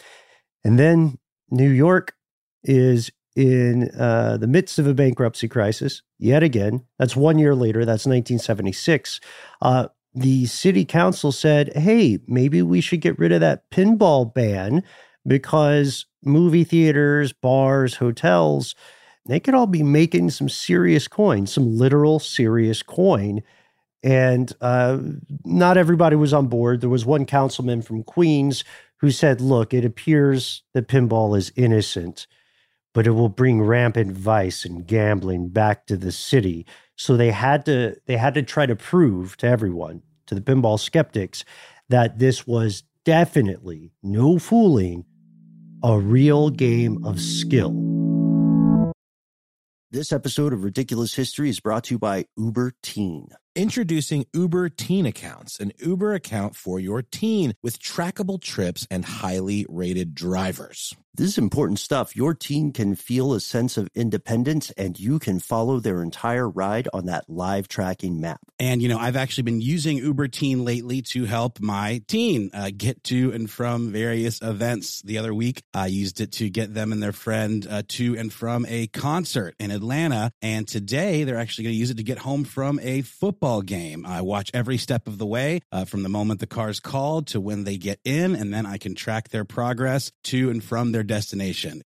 A: And then New York is in uh, the midst of a bankruptcy crisis yet again. That's one year later. That's 1976. Uh, the city council said, hey, maybe we should get rid of that pinball ban because movie theaters, bars, hotels, they could all be making some serious coin, some literal serious coin. And uh, not everybody was on board. There was one councilman from Queens who said, look, it appears that pinball is innocent, but it will bring rampant vice and gambling back to the city. So they had to they had to try to prove to everyone, to the pinball skeptics, that this was definitely no fooling, a real game of skill. This episode of Ridiculous History is brought to you by Uber Teen.
E: Introducing Uber Teen Accounts, an Uber account for your teen with trackable trips and highly rated drivers.
A: This is important stuff. Your teen can feel a sense of independence and you can follow their entire ride on that live tracking map.
E: And, you know, I've actually been using Uber Teen lately to help my teen uh, get to and from various events. The other week, I used it to get them and their friend uh, to and from a concert in Atlanta. And today, they're actually going to use it to get home from a football game. I watch every step of the way uh, from the moment the car's called to when they get in, and then I can track their progress to and from their destination.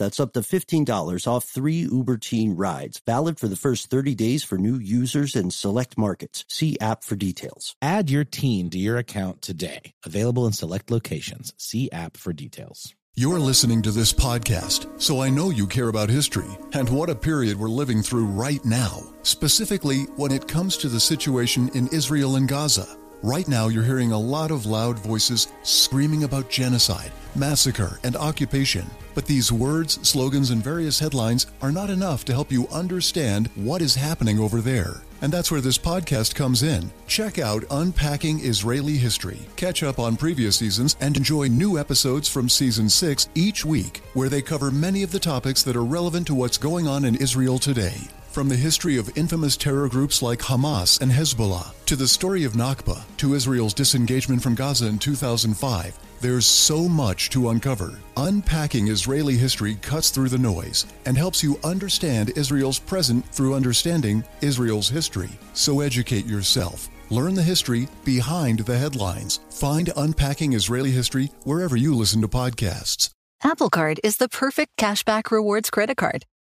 A: That's up to $15 off three Uber Teen rides. Valid for the first 30 days for new users in select markets. See app for details.
E: Add your teen to your account today. Available in select locations. See app for details.
F: You're listening to this podcast, so I know you care about history and what a period we're living through right now, specifically when it comes to the situation in Israel and Gaza. Right now, you're hearing a lot of loud voices screaming about genocide, massacre, and occupation. But these words, slogans, and various headlines are not enough to help you understand what is happening over there. And that's where this podcast comes in. Check out Unpacking Israeli History. Catch up on previous seasons and enjoy new episodes from season 6 each week, where they cover many of the topics that are relevant to what's going on in Israel today. From the history of infamous terror groups like Hamas and Hezbollah, to the story of Nakba, to Israel's disengagement from Gaza in 2005, there's so much to uncover. Unpacking Israeli history cuts through the noise and helps you understand Israel's present through understanding Israel's history. So educate yourself. Learn the history behind the headlines. Find Unpacking Israeli History wherever you listen to podcasts.
B: Apple Card is the perfect cashback rewards credit card.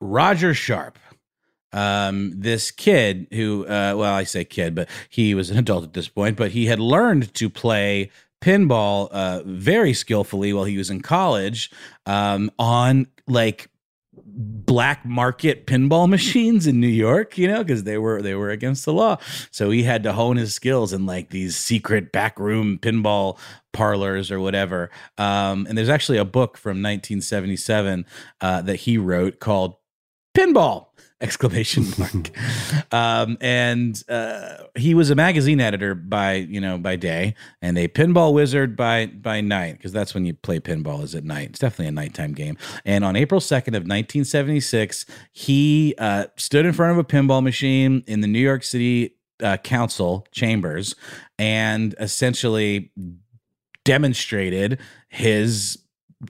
C: Roger Sharpe. Um, this kid who, uh, well, I say kid, but he was an adult at this point, but he had learned to play pinball uh, very skillfully while he was in college um, on like black market pinball *laughs* machines in New York, you know, because they were they were against the law. So he had to hone his skills in like these secret backroom pinball parlors or whatever. Um, and there's actually a book from 1977 uh, that he wrote called Pinball! Exclamation *laughs* mark. Um, and uh, he was a magazine editor by you know by day and a pinball wizard by by night because that's when you play pinball is at night. It's definitely a nighttime game. And on april 2nd of 1976 he uh, stood in front of a pinball machine in the new york city uh, council chambers and essentially demonstrated his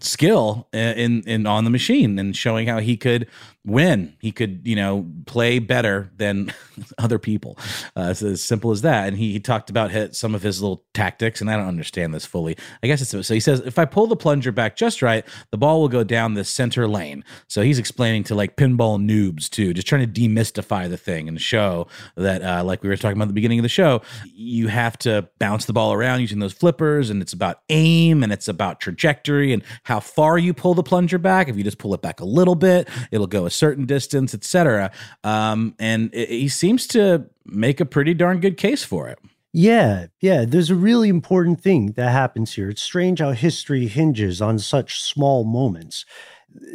C: skill in in on the machine and showing how he could win. He could, you know, play better than *laughs* other people. Uh, it's as simple as that. And he, he talked about his, some of his little tactics, and I don't understand this fully. I guess it's so he says if I pull the plunger back just right, the ball will go down the center lane. So he's explaining to like pinball noobs too, just trying to demystify the thing and show that, uh, like we were talking about at the beginning of the show, you have to bounce the ball around using those flippers, and it's about aim and it's about trajectory and how far you pull the plunger back. If you just pull it back a little bit, it'll go a certain distance, etc. Um, and it, he seems to make a pretty darn good case for it.
A: Yeah, yeah. There's a really important thing that happens here. It's strange how history hinges on such small moments.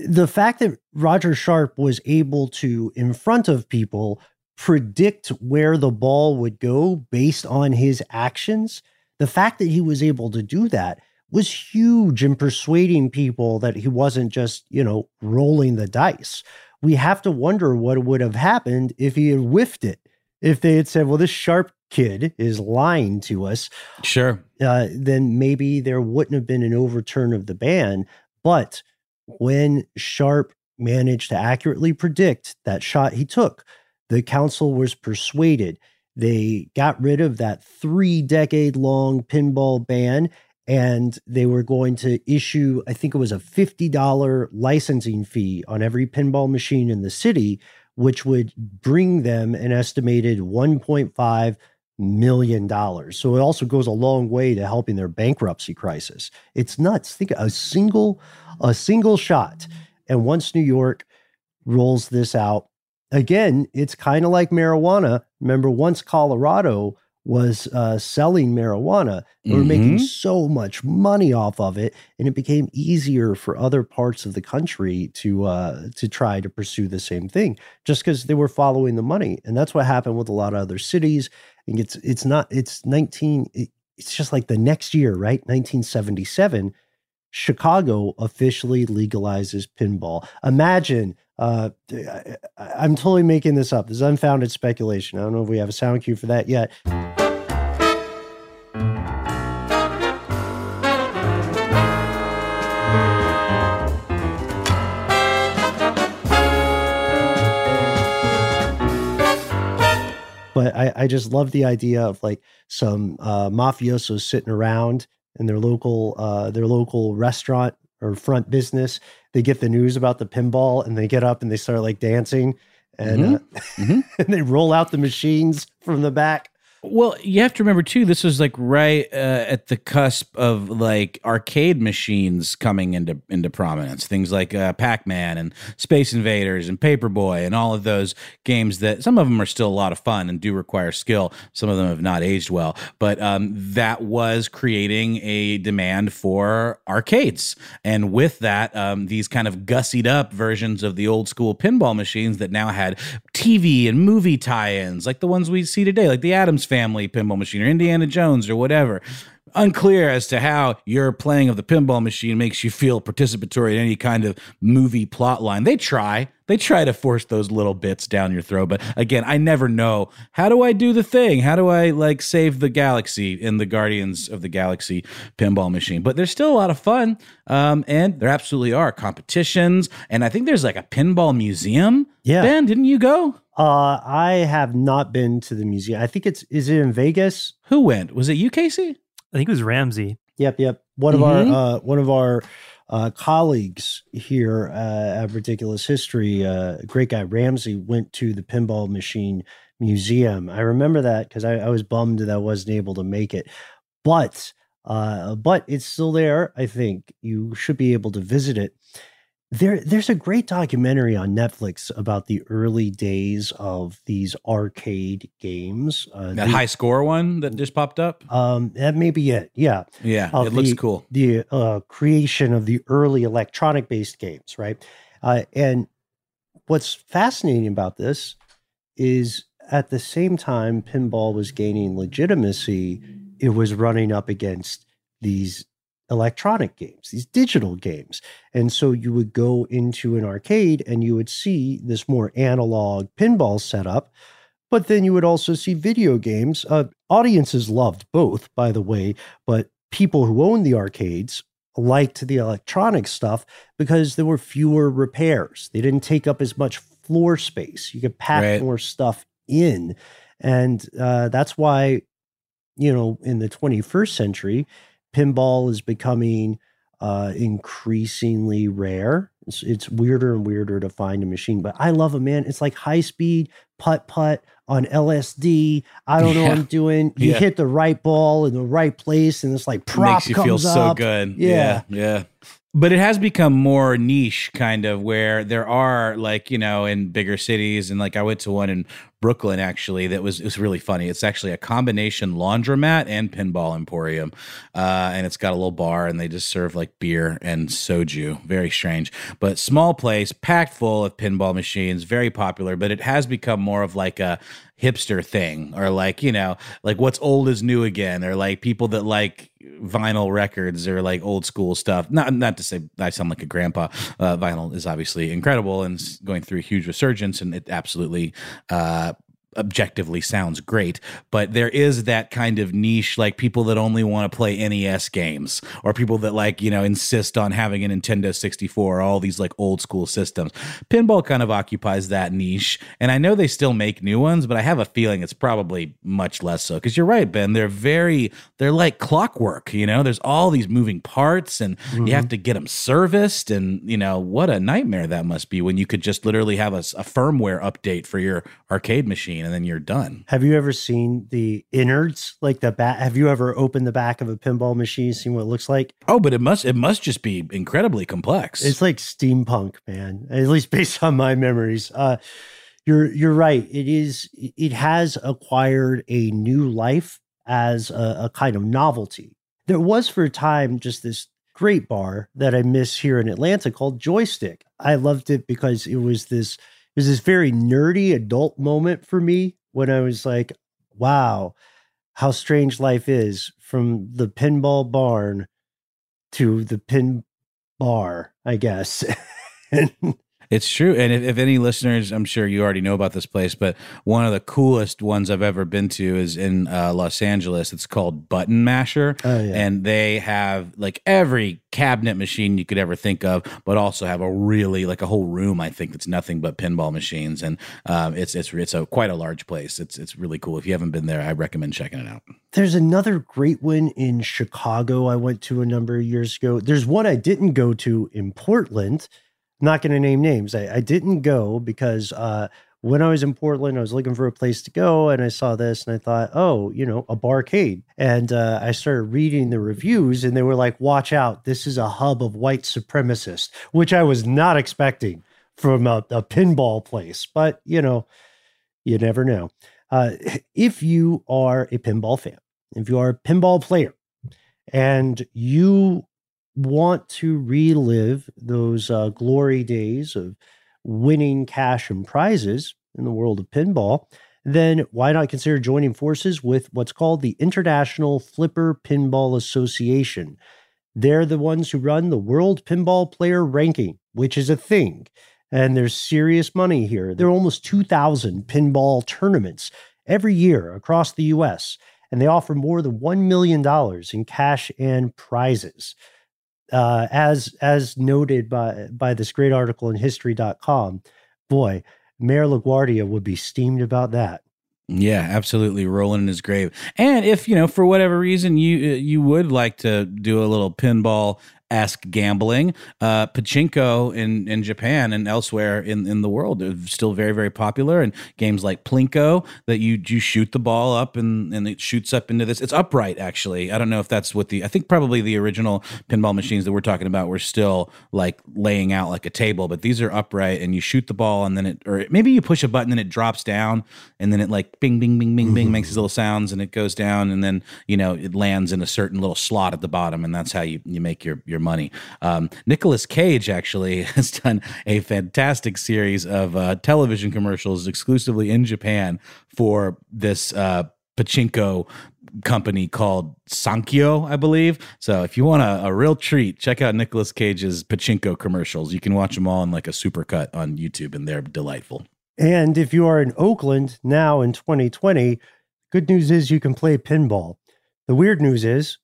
A: The fact that Roger Sharpe was able to, in front of people, predict where the ball would go based on his actions, the fact that he was able to do that was huge in persuading people that he wasn't just, you know, rolling the dice we have to wonder what would have happened if he had whiffed it. If they had said, well, this sharp kid is lying to us.
C: Sure.
A: Uh, then maybe there wouldn't have been an overturn of the ban. But when Sharpe managed to accurately predict that shot he took, the council was persuaded. They got rid of that three decade long pinball ban and they were going to issue, I think it was a $50 licensing fee on every pinball machine in the city, which would bring them an estimated $1.5 million. So it also goes a long way to helping their bankruptcy crisis. It's nuts. Think a single, a single shot. And once New York rolls this out, again, it's kind of like marijuana. Remember, once Colorado was uh, selling marijuana. They were mm-hmm. making so much money off of it, and it became easier for other parts of the country to uh, to try to pursue the same thing, just because they were following the money. And that's what happened with a lot of other cities. And it's it's not it's nineteen. It, it's just like the next year, right? Nineteen seventy seven. Chicago officially legalizes pinball. Imagine uh, I'm totally making this up. This is unfounded speculation. I don't know if we have a sound cue for that yet. But I, I just love the idea of like some uh, mafiosos sitting around in their local uh, their local restaurant or front business they get the news about the pinball and they get up and they start like dancing and mm-hmm. Uh, mm-hmm. *laughs* and they roll out the machines from the back.
C: Well, you have to remember too. This was like right uh, at the cusp of like arcade machines coming into into prominence. Things like uh, Pac Man and Space Invaders and Paperboy and all of those games that some of them are still a lot of fun and do require skill. Some of them have not aged well, but um, that was creating a demand for arcades, and with that, um, these kind of gussied up versions of the old school pinball machines that now had TV and movie tie-ins, like the ones we see today, like the Addams Family pinball machine or Indiana Jones or whatever. Unclear as to how your playing of the pinball machine makes you feel participatory in any kind of movie plot line. They try. They try to force those little bits down your throat. But again, I never know how do I do the thing? How do I like save the galaxy in the Guardians of the Galaxy pinball machine? But there's still a lot of fun. Um, and there absolutely are competitions. And I think there's like a pinball museum.
A: Yeah.
C: Ben, didn't you go?
A: Uh, I have not been to the museum. I think it's is it in Vegas?
C: Who went? Was it you, Casey?
D: I think it was Ramsey.
A: Yep, yep. One
C: Mhm.
A: of our uh, one of our uh, colleagues here uh, at Ridiculous History, uh, great guy Ramsey, went to the Pinball Machine Museum. I remember that because I, I was bummed that I wasn't able to make it, but uh, but it's still there. I think you should be able to visit it. There, there's a great documentary on Netflix about the early days of these arcade games. Uh,
C: That
A: the-
C: high score one that just popped up?
A: um, that may be it. Yeah,
C: Yeah,
A: of
C: it looks cool.
A: the uh, creation of the early electronic based games, right? Uh, and what's fascinating about this is at the same time pinball was gaining legitimacy, it was running up against these electronic games, these digital games. And so you would go into an arcade and you would see this more analog pinball setup. But then you would also see video games. Uh, audiences loved both, by the way, but people who owned the arcades liked the electronic stuff because there were fewer repairs. They didn't take up as much floor space. You could pack
C: Right.
A: more stuff in. And uh, that's why, you know, in the 21st century, pinball is becoming uh, increasingly rare. It's, it's weirder and weirder to find a machine, but I love it, man. It's like high speed putt putt on LSD. I don't know what I'm doing. You
C: Yeah.
A: hit the right ball in the right place, and it's like prop
C: makes you
A: comes
C: feel so
A: up.
C: good.
A: Yeah.
C: yeah, yeah. But it has become more niche, kind of, where there are like you know in bigger cities, and like I went to one in Brooklyn actually that was it was really funny. It's actually a combination laundromat and pinball emporium, uh, and it's got a little bar, and they just serve like beer and soju. Very strange, but small place, packed full of pinball machines, very popular. But it has become more of like a hipster thing or like you know like what's old is new again or like people that like vinyl records or like old school stuff. Not not to say i sound like a grandpa uh, vinyl is obviously incredible and going through a huge resurgence and it absolutely uh objectively sounds great but there is that kind of niche like people that only want to play NES games or people that like you know insist on having a Nintendo 64 or all these like old school systems. Pinball kind of occupies that niche and I know they still make new ones but I have a feeling it's probably much less so cuz you're right Ben they're very they're like clockwork you know? There's all these moving parts and you have mm-hmm. to get them serviced and you know what a nightmare that must be when you could just literally have a firmware update for your arcade machine and then you're done
A: Have you ever seen the innards, like the back? Have you ever opened the back of a pinball machine, seen what it looks like?
C: Oh, but it must it must just be incredibly complex.
A: It's like steampunk, man. At least *laughs* based on my memories. Uh, you're you're right. It is. It has acquired a new life as a, a kind of novelty. There was for a time just this great bar that I miss here in Atlanta called Joystick. I loved it because it was this was this very nerdy adult moment for me when I was like, wow, how strange life is from the pinball barn to the pin bar, I guess. *laughs* and
C: It's true. And if, if any listeners, I'm sure you already know about this place, but one of the coolest ones I've ever been to is in uh, Los Angeles. It's called Button Masher.
A: Oh, yeah.
C: And they have like every cabinet machine you could ever think of, but also have a really like a whole room, I think, that's nothing but pinball machines. And um, it's it's it's a quite a large place. It's it's really cool. If you haven't been there, I recommend checking it out.
A: there's another great one in Chicago I went to a number of years ago. There's one I didn't go to in Portland. Not going to name names. I, I didn't go because uh, when I was in Portland, I was looking for a place to go and I saw this and I thought, oh, you know, a barcade. And uh, I started reading the reviews and they were like, watch out, this is a hub of white supremacists, which I was not expecting from a, a pinball place. But, you know, you never know. Uh, if you are a pinball fan, if you are a pinball player, and you want to relive those uh, glory days of winning cash and prizes in the world of pinball, then why not consider joining forces with what's called the International Flipper Pinball Association? They're the ones who run the World Pinball Player Ranking, which is a thing. And there's serious money here. There are almost 2,000 pinball tournaments every year across the US, and they offer more than $1 million in cash and prizes. Uh, as as noted by by this great article in history.com, boy, Mayor LaGuardia would be steamed about that.
C: Yeah, absolutely, rolling in his grave. And if you know, for whatever reason, you you would like to do a little pinball esque gambling. Uh, pachinko in, in Japan and elsewhere in, in the world are still very, very popular. And games like Plinko that you you shoot the ball up and, and it shoots up into this. It's upright, actually. I don't know if that's what the, I think probably the original pinball machines that we're talking about were still like laying out like a table, but these are upright and you shoot the ball and then it, or maybe you push a button and it drops down and then it like bing, bing, bing, bing, bing makes these little sounds and it goes down and then, you know, it lands in a certain little slot at the bottom and that's how you, you make your, your money. Um, Nicolas Cage actually *laughs* has done a fantastic series of uh, television commercials exclusively in Japan for this uh, pachinko company called Sankyo, I believe. So if you want a, a real treat, check out Nicolas Cage's pachinko commercials. You can watch them all in like a supercut on YouTube, and they're delightful.
A: And if you are in Oakland now in 2020, good news is you can play pinball. The weird news is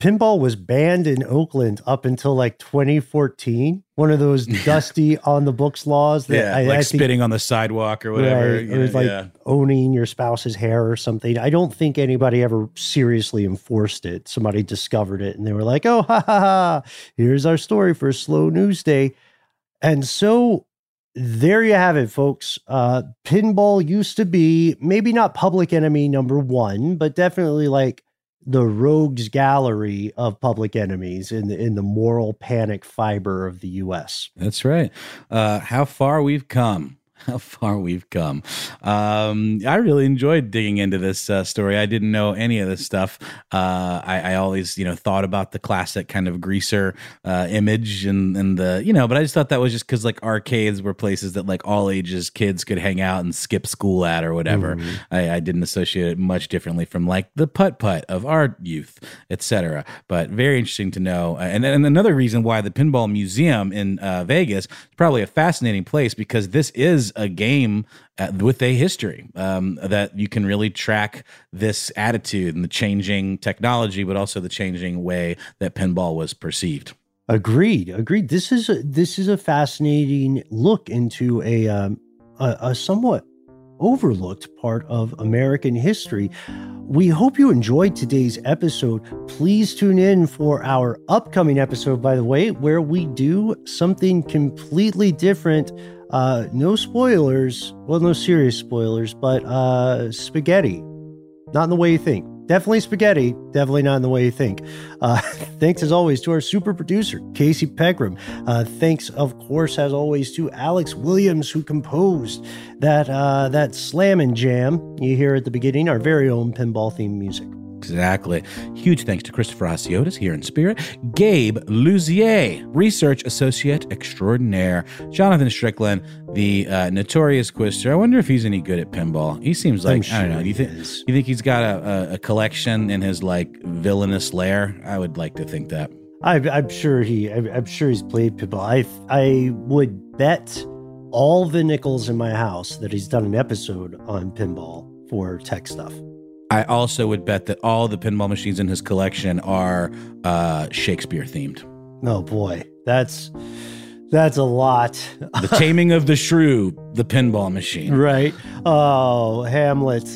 A: pinball was banned in Oakland up until like 2014. One of those *laughs* dusty on the books laws
C: that yeah, I, like I think, spitting on the sidewalk or whatever.
A: Right, it was like yeah. owning your spouse's hair or something. I don't think anybody ever seriously enforced it. Somebody discovered it and they were like, "Oh, ha ha ha! Here's our story for Slow News Day." And so there you have it, folks. Uh, pinball used to be maybe not public enemy number one, but definitely like the rogues gallery of public enemies in the in the moral panic fiber of the US.
C: That's right. Uh, how far we've come *laughs* how far we've come. Um, I really enjoyed digging into this uh, story. I didn't know any of this stuff. Uh, I, I, always, you know, thought about the classic kind of greaser uh, image and, and the, you know, but I just thought that was just because like arcades were places that like all ages kids could hang out and skip school at or whatever. Mm. I, I, didn't associate it much differently from like the putt putt of our youth, etc. But very interesting to know. And, and another reason why the Pinball Museum in uh, Vegas is probably a fascinating place because this is a game uh, with a history um, that you can really track this attitude and the changing technology, but also the changing way that pinball was perceived.
A: Agreed. Agreed. This is a, this is a fascinating look into a um, a, a somewhat overlooked part of American history. We hope you enjoyed today's episode. Please tune in for our upcoming episode, by the way, where we do something completely different uh, no spoilers. Well, no serious spoilers, but uh, spaghetti. Not in the way you think. Definitely spaghetti. Definitely not in the way you think. Uh, *laughs* thanks as always to our super producer, Casey Pegram. Uh, thanks, of course, as always, to Alex Williams, who composed that uh, that slam and jam you hear at the beginning, our very own pinball theme music.
C: Exactly. Huge thanks to Christopher Hasiotis here in spirit. Gabe Luzier, Research Associate Extraordinaire. Jonathan Strickland, the uh, notorious Quister. I wonder if he's any good at pinball. He seems like, sure I don't know. You, think, you think he's got a, a, a, collection in his like villainous lair? I would like to think that.
A: I, I'm sure he. I'm sure he's played pinball. I I would bet all the nickels in my house that he's done an episode on pinball for tech stuff.
C: I also would bet that all the pinball machines in his collection are uh, Shakespeare themed.
A: Oh boy, that's that's a lot.
C: the *laughs* Taming of the Shrew, the pinball machine.
A: Right. Oh, Hamlet.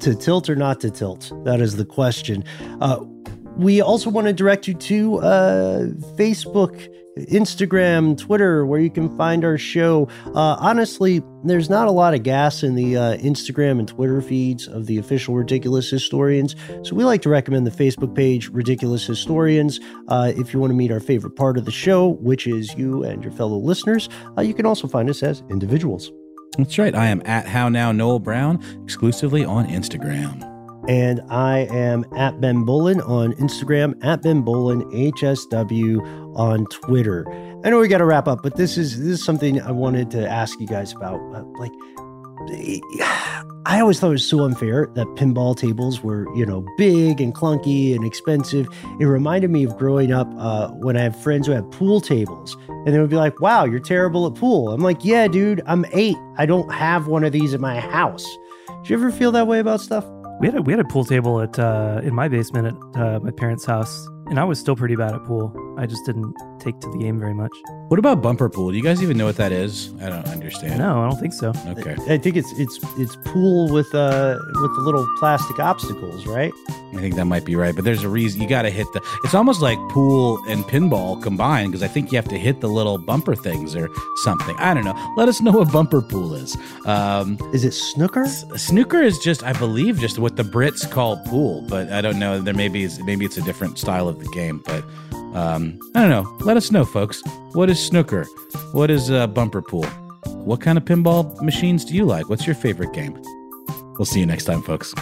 A: To tilt or not to tilt? That is the question. Uh, we also want to direct you to uh, Facebook Instagram, Twitter, where you can find our show. Uh, honestly, there's not a lot of gas in the uh, Instagram and Twitter feeds of the official Ridiculous Historians. So we like to recommend the Facebook page, Ridiculous Historians. Uh, if you want to meet our favorite part of the show, which is you and your fellow listeners, uh, you can also find us as individuals.
C: That's right. I am at How Now Noel Brown, exclusively on Instagram.
A: And I am at Ben Bowlin on Instagram, at Ben Bowlin HSW on Twitter. I know we got to wrap up, but this is this is something I wanted to ask you guys about. Uh, like, *sighs* I always thought it was so unfair that pinball tables were, you know, big and clunky and expensive. It reminded me of growing up uh, when I have friends who had pool tables, and they would be like, "Wow, you're terrible at pool." I'm like, "Yeah, dude, I'm eight. I don't have one of these in my house." Do you ever feel that way about stuff?
D: We had a we had a pool table at uh, in my basement at uh, my parents' house, and I was still pretty bad at pool. I just didn't take to the game very much.
C: What about bumper pool? Do you guys even know what that is? I don't understand.
D: No, I don't think so.
C: Okay.
A: I think it's it's it's pool with uh with the little plastic obstacles, right?
C: I think that might be right, but there's a reason you got to hit the. It's almost like pool and pinball combined because I think you have to hit the little bumper things or something. I don't know. Let us know what bumper pool is. Um,
A: Is it snooker?
C: snooker is just, I believe, just what the Brits call pool, but I don't know. There maybe is maybe it's a different style of the game, but um, I don't know. Let us know, folks. What is snooker? What is uh, bumper pool? What kind of pinball machines do you like? What's your favorite game? We'll see you next time, folks.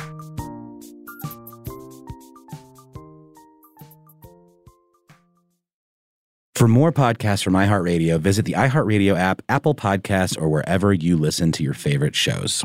C: For more podcasts from iHeartRadio, visit the iHeartRadio app, Apple Podcasts, or wherever you listen to your favorite shows.